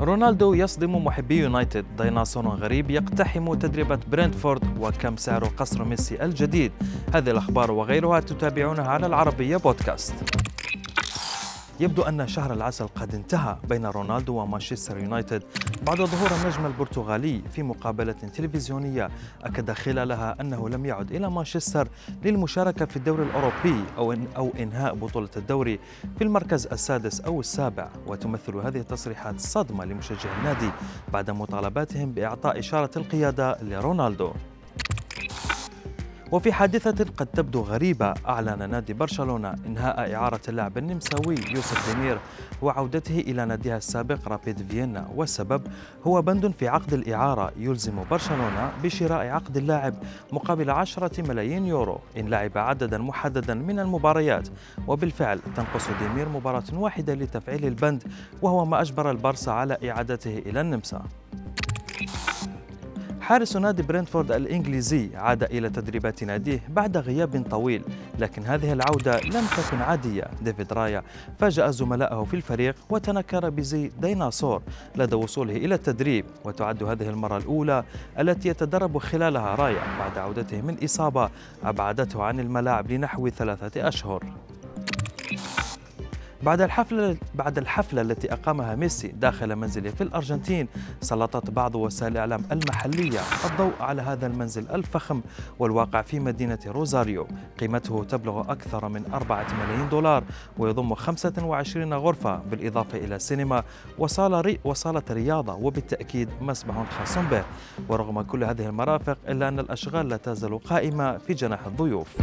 رونالدو يصدم محبي يونايتد. ديناصور غريب يقتحم تدريبة برنتفورد وكم سعر قصر ميسي الجديد. هذه الأخبار وغيرها تتابعونها على العربية بودكاست. يبدو أن شهر العسل قد انتهى بين رونالدو ومانشستر يونايتد بعد ظهور النجم البرتغالي في مقابلة تلفزيونية. أكد خلالها أنه لم يعد إلى مانشستر للمشاركة في الدوري الأوروبي أو, إن أو إنهاء بطولة الدوري في المركز السادس أو السابع. وتمثل هذه التصريحات صدمة لمشجعي النادي بعد مطالباتهم بإعطاء إشارة القيادة لرونالدو. وفي حادثة قد تبدو غريبة أعلن نادي برشلونة إنهاء إعارة اللاعب النمساوي يوسف ديمير وعودته إلى ناديها السابق رابيد فيينا. والسبب هو بند في عقد الإعارة يلزم برشلونة بشراء عقد اللاعب مقابل عشرة ملايين يورو. إن لعب عددا محددا من المباريات وبالفعل تنقص ديمير مباراة واحدة لتفعيل البند وهو ما أجبر البارسا على إعادته إلى النمسا. حارس نادي برينتفورد الإنجليزي عاد إلى تدريبات ناديه بعد غياب طويل لكن هذه العودة لم تكن عادية. ديفيد رايا فاجأ زملائه في الفريق وتنكر بزي ديناصور لدى وصوله إلى التدريب وتعد هذه المرة الأولى التي يتدرب خلالها رايا بعد عودته من إصابة أبعدته عن الملاعب لنحو ثلاثة أشهر. بعد الحفلة بعد الحفلة التي أقامها ميسي داخل منزله في الأرجنتين سلطت بعض وسائل الإعلام المحلية الضوء على هذا المنزل الفخم والواقع في مدينة روزاريو. قيمته تبلغ أكثر من أربعة ملايين دولار ويضم 25 غرفة بالإضافة إلى سينما وصالة ري وصالة رياضة وبالتأكيد مسبح خاص به. ورغم كل هذه المرافق إلا أن الأشغال لا تزال قائمة في جناح الضيوف.